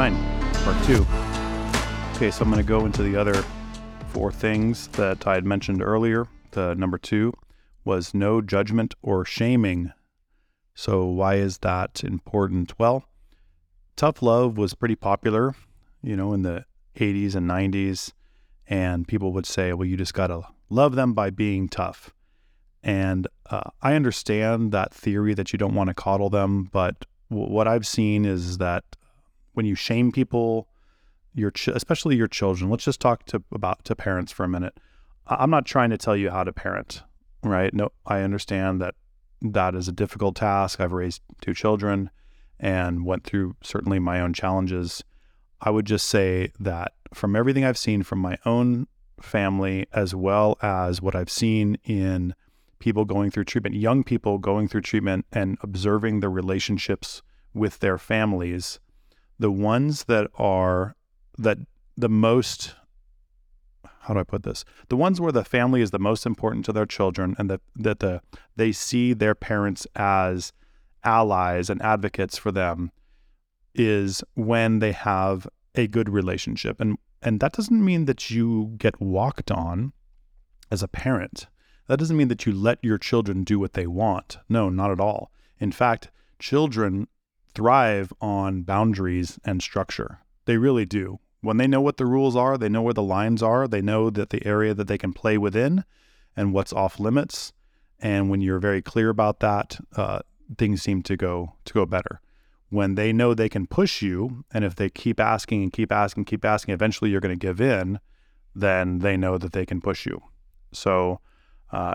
nine, part two. Okay, so I'm going to go into the other four things that I had mentioned earlier. The number two was no judgment or shaming. So, why is that important? Well, tough love was pretty popular, you know, in the 80s and 90s. And people would say, well, you just got to love them by being tough. And uh, I understand that theory that you don't want to coddle them, but w- what I've seen is that when you shame people, your ch- especially your children. Let's just talk to about to parents for a minute. I- I'm not trying to tell you how to parent, right? No, I understand that that is a difficult task. I've raised two children and went through certainly my own challenges. I would just say that from everything I've seen from my own family, as well as what I've seen in people going through treatment, young people going through treatment and observing the relationships with their families, the ones that are that the most how do I put this? The ones where the family is the most important to their children and that that the they see their parents as allies and advocates for them is when they have a good relationship. And and that doesn't mean that you get walked on as a parent. That doesn't mean that you let your children do what they want. No, not at all. In fact, children thrive on boundaries and structure. They really do. When they know what the rules are, they know where the lines are, they know that the area that they can play within and what's off limits. And when you're very clear about that, uh, things seem to go to go better when they know they can push you, and if they keep asking and keep asking, keep asking, eventually you're going to give in, then they know that they can push you. So uh,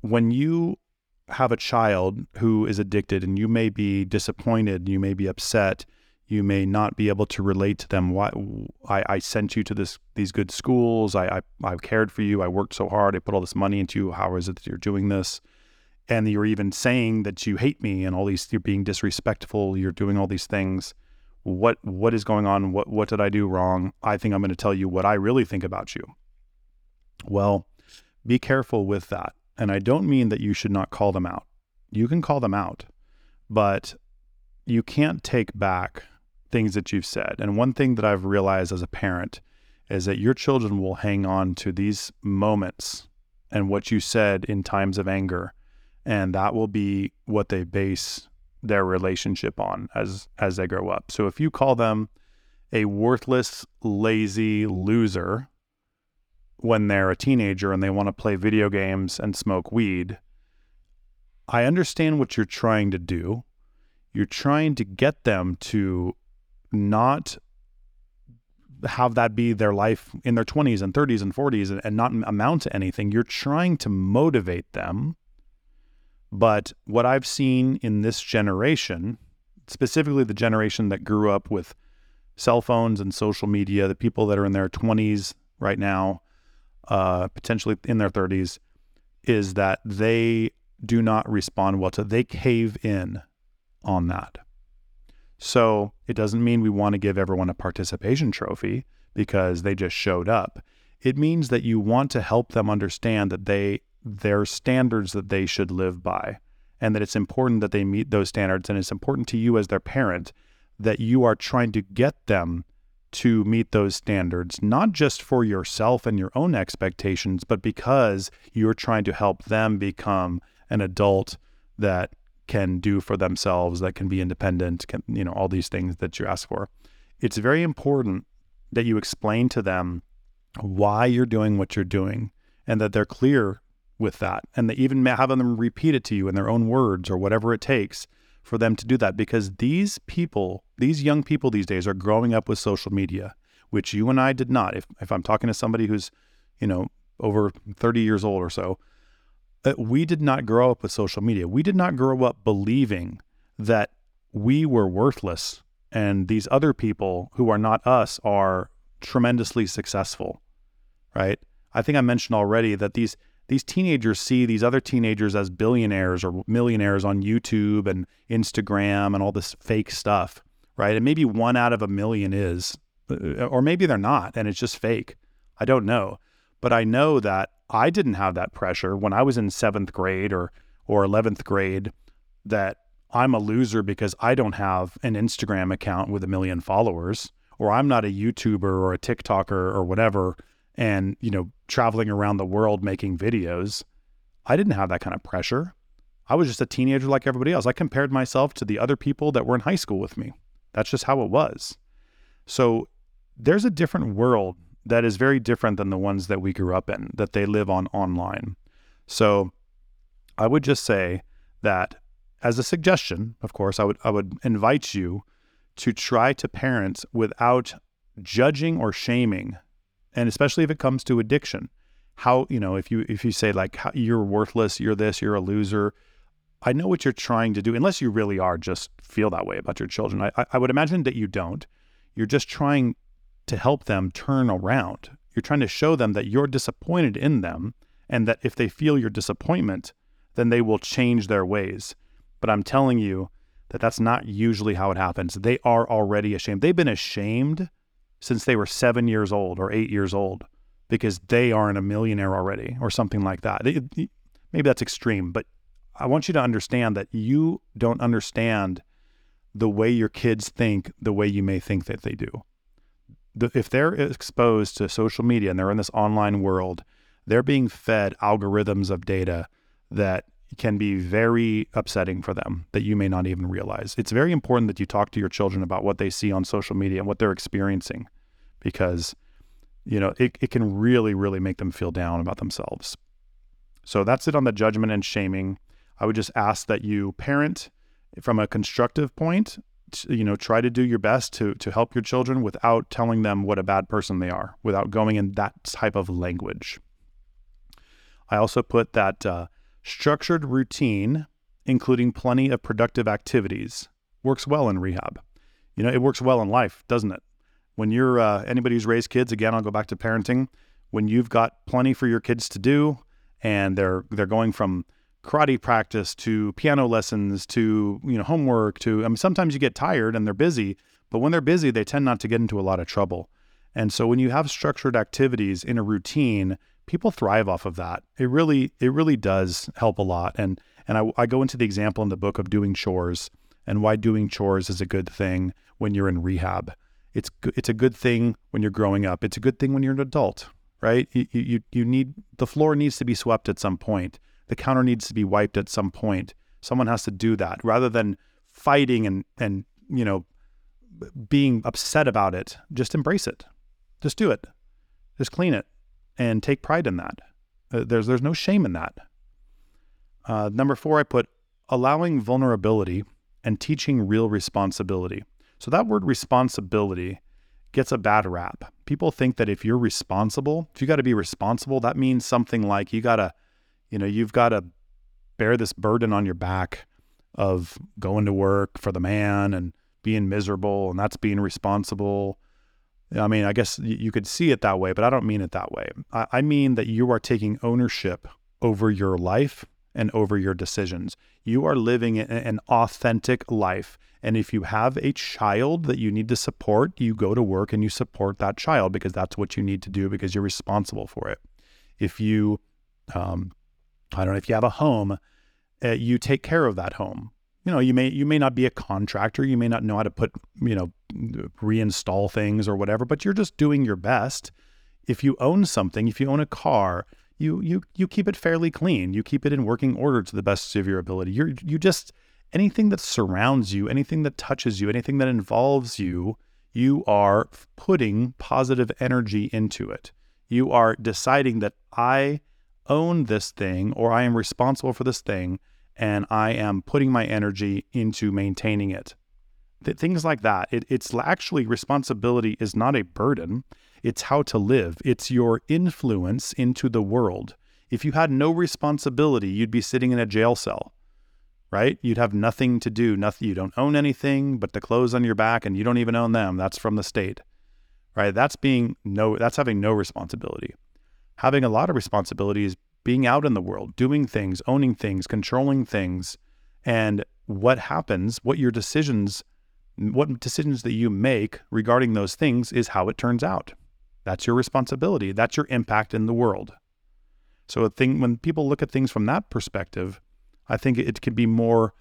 when you have a child who is addicted and you may be disappointed, you may be upset, you may not be able to relate to them. Why I, I sent you to this these good schools. I, I I cared for you. I worked so hard. I put all this money into you. How is it that you're doing this? and you're even saying that you hate me and all these you're being disrespectful you're doing all these things what what is going on what what did i do wrong i think i'm going to tell you what i really think about you well be careful with that and i don't mean that you should not call them out you can call them out but you can't take back things that you've said and one thing that i've realized as a parent is that your children will hang on to these moments and what you said in times of anger and that will be what they base their relationship on as as they grow up. So if you call them a worthless, lazy loser when they're a teenager and they want to play video games and smoke weed, I understand what you're trying to do. You're trying to get them to not have that be their life in their 20s and 30s and 40s and, and not amount to anything. You're trying to motivate them but what I've seen in this generation, specifically the generation that grew up with cell phones and social media, the people that are in their 20s right now, uh, potentially in their 30s, is that they do not respond well to, they cave in on that. So it doesn't mean we want to give everyone a participation trophy because they just showed up. It means that you want to help them understand that they their standards that they should live by and that it's important that they meet those standards and it's important to you as their parent that you are trying to get them to meet those standards not just for yourself and your own expectations but because you're trying to help them become an adult that can do for themselves that can be independent can you know all these things that you ask for it's very important that you explain to them why you're doing what you're doing and that they're clear with that. And they even have them repeat it to you in their own words or whatever it takes for them to do that because these people, these young people these days are growing up with social media, which you and I did not. If, if I'm talking to somebody who's, you know, over 30 years old or so, uh, we did not grow up with social media. We did not grow up believing that we were worthless and these other people who are not us are tremendously successful, right? I think I mentioned already that these these teenagers see these other teenagers as billionaires or millionaires on YouTube and Instagram and all this fake stuff, right? And maybe one out of a million is, uh, or maybe they're not, and it's just fake. I don't know. But I know that I didn't have that pressure when I was in seventh grade or, or 11th grade that I'm a loser because I don't have an Instagram account with a million followers, or I'm not a YouTuber or a TikToker or whatever, and you know, traveling around the world making videos. I didn't have that kind of pressure. I was just a teenager like everybody else. I compared myself to the other people that were in high school with me. That's just how it was. So there's a different world that is very different than the ones that we grew up in, that they live on online. So I would just say that as a suggestion, of course, I would I would invite you to try to parent without judging or shaming, and especially if it comes to addiction. How you know if you if you say like you're worthless, you're this, you're a loser. I know what you're trying to do, unless you really are just feel that way about your children. I, I would imagine that you don't. You're just trying to help them turn around. You're trying to show them that you're disappointed in them and that if they feel your disappointment, then they will change their ways. But I'm telling you that that's not usually how it happens. They are already ashamed. They've been ashamed since they were seven years old or eight years old because they aren't a millionaire already or something like that. maybe that's extreme, but I want you to understand that you don't understand the way your kids think the way you may think that they do. The, if they're exposed to social media and they're in this online world, they're being fed algorithms of data that can be very upsetting for them that you may not even realize. It's very important that you talk to your children about what they see on social media and what they're experiencing because you know it, it can really really make them feel down about themselves so that's it on the judgment and shaming i would just ask that you parent from a constructive point you know try to do your best to to help your children without telling them what a bad person they are without going in that type of language. I also put that uh, structured routine including plenty of productive activities works well in rehab. You know it works well in life doesn't it? When you're uh, anybody who's raised kids again i'll go back to parenting. When you've got plenty for your kids to do and they're they're going from karate practice to piano lessons to you know homework to I mean sometimes you get tired and they're busy, but when they're busy they tend not to get into a lot of trouble. And so when you have structured activities in a routine, people thrive off of that. It really it really does help a lot. And and I, I go into the example in the book of doing chores and why doing chores is a good thing when you're in rehab. It's it's a good thing when you're growing up. It's a good thing when you're an adult, right? You, you, you need the floor needs to be swept at some point the counter needs to be wiped at some point. Someone has to do that rather than fighting and and you know being upset about it. Just embrace it. Just do it. Just clean it and take pride in that. Uh, there's there's no shame in that. Uh, number four, I put allowing vulnerability and teaching real responsibility. So that word responsibility gets a bad rap. People think that if you're responsible, if you got to be responsible, that means something like you got to you know, you've got to bear this burden on your back of going to work for the man and being miserable, and that's being responsible. I mean, I guess you could see it that way, but I don't mean it that way. I mean that you are taking ownership over your life and over your decisions. You are living an authentic life. And if you have a child that you need to support, you go to work and you support that child because that's what you need to do because you're responsible for it. If you um, I don't know if you have a home, uh, you take care of that home. You know, you may you may not be a contractor, you may not know how to put, you know, reinstall things or whatever, but you're just doing your best. If you own something, if you own a car, you you you keep it fairly clean. You keep it in working order to the best of your ability. You you just anything that surrounds you, anything that touches you, anything that involves you, you are putting positive energy into it. You are deciding that I own this thing or I am responsible for this thing and I am putting my energy into maintaining it. Th- things like that. It, it's actually responsibility is not a burden. It's how to live. It's your influence into the world. If you had no responsibility, you'd be sitting in a jail cell, right? You'd have nothing to do. Nothing. You don't own anything but the clothes on your back, and you don't even own them. That's from the state, right? That's being no. That's having no responsibility having a lot of responsibilities, being out in the world, doing things, owning things, controlling things, and what happens, what your decisions, what decisions that you make regarding those things is how it turns out. That's your responsibility. That's your impact in the world. So a thing when people look at things from that perspective, I think it can be more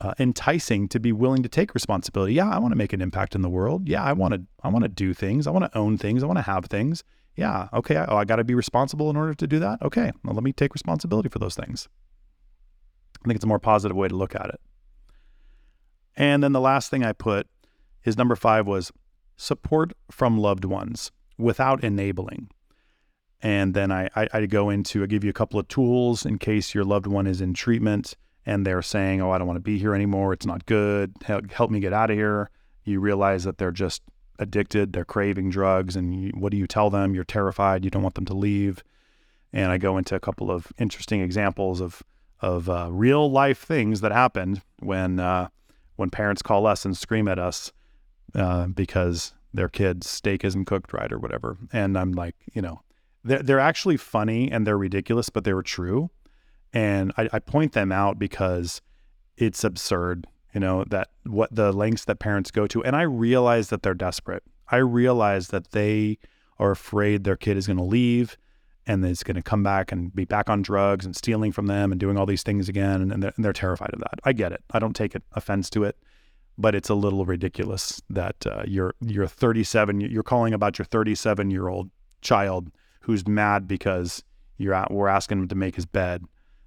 uh, enticing to be willing to take responsibility. Yeah, I want to make an impact in the world. Yeah, I want to I want to do things. I want to own things. I want to have things. Yeah, okay. Oh, I got to be responsible in order to do that. Okay, well, let me take responsibility for those things. I think it's a more positive way to look at it. And then the last thing I put is number five was support from loved ones without enabling. And then I, I, I go into, I give you a couple of tools in case your loved one is in treatment and they're saying, oh, I don't want to be here anymore. It's not good. Help, help me get out of here. You realize that they're just addicted, they're craving drugs. And you, what do you tell them? You're terrified. You don't want them to leave. And I go into a couple of interesting examples of, of uh, real life things that happened when, uh, when parents call us and scream at us uh, because their kid's steak isn't cooked right or whatever. And I'm like, you know, they're, they're actually funny and they're ridiculous, but they were true. And I, I point them out because it's absurd, you know, that what the lengths that parents go to. And I realize that they're desperate. I realize that they are afraid their kid is going to leave and is going to come back and be back on drugs and stealing from them and doing all these things again. And they're, and they're terrified of that. I get it. I don't take it, offense to it, but it's a little ridiculous that uh, you're you're 37. You're calling about your 37 year old child who's mad because you're at, we're asking him to make his bed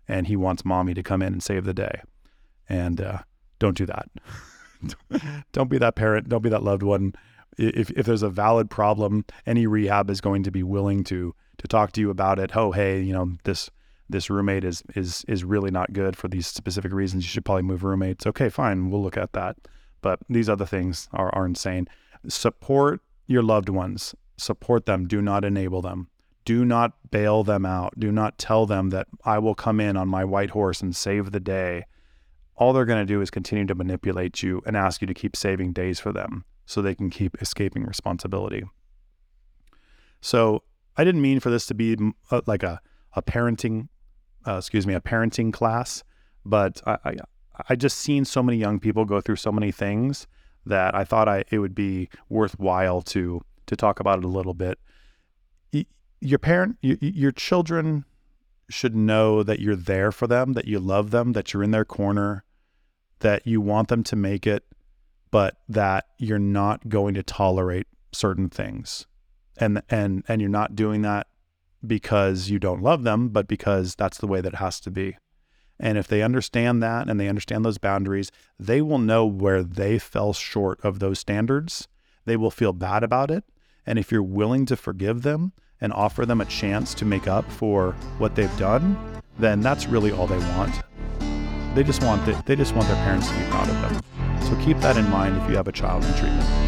and he wants mommy to come in and save the day. And uh, don't do that. don't be that parent. Don't be that loved one. If, if there's a valid problem, any rehab is going to be willing to to talk to you about it. Oh, hey, you know this this roommate is is is really not good for these specific reasons. You should probably move roommates. Okay, fine, we'll look at that. But these other things are are insane. Support your loved ones. Support them. Do not enable them do not bail them out. Do not tell them that I will come in on my white horse and save the day. All they're going to do is continue to manipulate you and ask you to keep saving days for them so they can keep escaping responsibility. So I didn't mean for this to be uh, like a, a parenting, uh, excuse me, a parenting class, but I, I, I just seen so many young people go through so many things that I thought I, it would be worthwhile to to talk about it a little bit your parent, your, your children should know that you're there for them, that you love them, that you're in their corner, that you want them to make it, but that you're not going to tolerate certain things. And and and you're not doing that because you don't love them, but because that's the way that it has to be. And if they understand that and they understand those boundaries, they will know where they fell short of those standards. They will feel bad about it. And if you're willing to forgive them, and offer them a chance to make up for what they've done, then that's really all they want. They just want the, they just want their parents to be proud of them. So keep that in mind if you have a child in treatment.